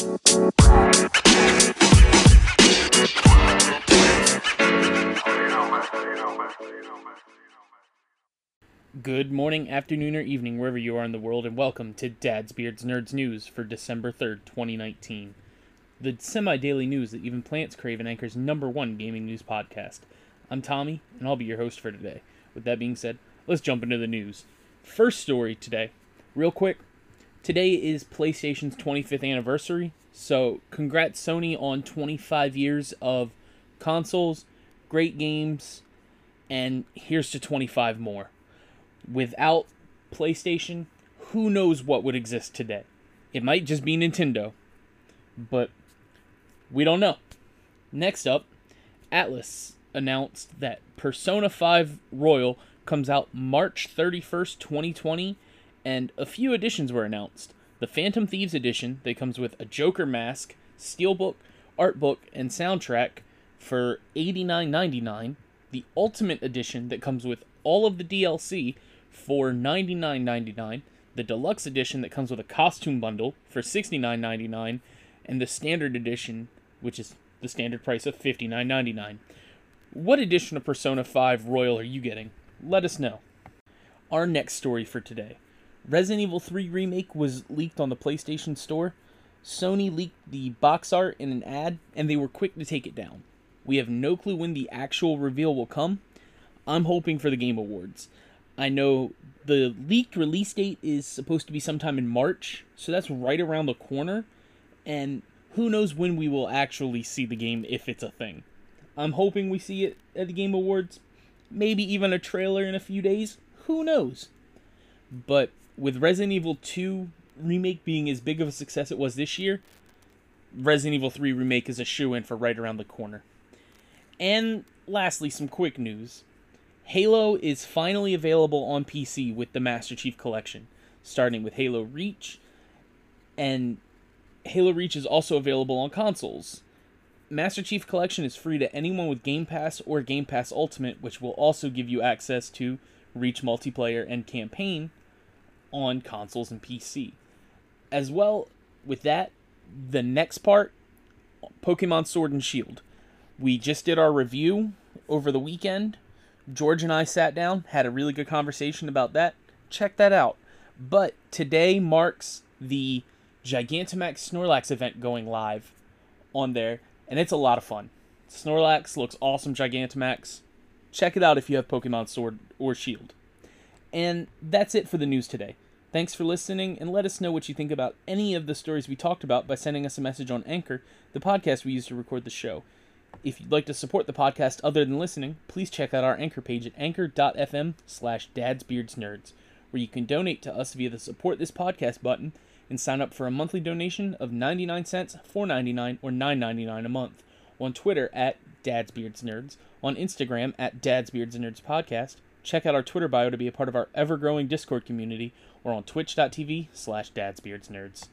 Good morning, afternoon, or evening, wherever you are in the world, and welcome to Dad's Beards Nerds News for December 3rd, 2019. The semi daily news that even plants crave and Anchor's number one gaming news podcast. I'm Tommy, and I'll be your host for today. With that being said, let's jump into the news. First story today, real quick. Today is PlayStation's 25th anniversary, so congrats Sony on 25 years of consoles, great games, and here's to 25 more without PlayStation, who knows what would exist today? It might just be Nintendo, but we don't know. Next up, Atlus announced that Persona 5 Royal comes out March 31st, 2020, and a few editions were announced. The Phantom Thieves edition that comes with a Joker mask, steelbook, art book, and soundtrack for $89.99. The Ultimate edition that comes with all of the DLC for $99.99, the deluxe edition that comes with a costume bundle for $69.99, and the standard edition, which is the standard price of $59.99. What edition of Persona 5 Royal are you getting? Let us know. Our next story for today Resident Evil 3 Remake was leaked on the PlayStation Store. Sony leaked the box art in an ad, and they were quick to take it down. We have no clue when the actual reveal will come. I'm hoping for the Game Awards. I know the leaked release date is supposed to be sometime in March, so that's right around the corner. And who knows when we will actually see the game if it's a thing. I'm hoping we see it at the Game Awards. Maybe even a trailer in a few days. Who knows? But with Resident Evil 2 remake being as big of a success it was this year, Resident Evil 3 remake is a shoe in for right around the corner. And lastly, some quick news. Halo is finally available on PC with the Master Chief Collection, starting with Halo Reach, and Halo Reach is also available on consoles. Master Chief Collection is free to anyone with Game Pass or Game Pass Ultimate, which will also give you access to Reach multiplayer and campaign on consoles and PC. As well, with that, the next part Pokemon Sword and Shield. We just did our review over the weekend George and I sat down, had a really good conversation about that. Check that out. But today marks the Gigantamax Snorlax event going live on there, and it's a lot of fun. Snorlax looks awesome, Gigantamax. Check it out if you have Pokemon Sword or Shield. And that's it for the news today. Thanks for listening, and let us know what you think about any of the stories we talked about by sending us a message on Anchor, the podcast we use to record the show. If you'd like to support the podcast other than listening, please check out our anchor page at anchor.fm slash dadsbeardsnerds, where you can donate to us via the support this podcast button and sign up for a monthly donation of 99 cents, 4.99, or 9.99 a month. On Twitter at dadsbeardsnerds, on Instagram at dadsbeardsnerds podcast. Check out our Twitter bio to be a part of our ever-growing Discord community, or on twitch.tv slash dadsbeardsnerds.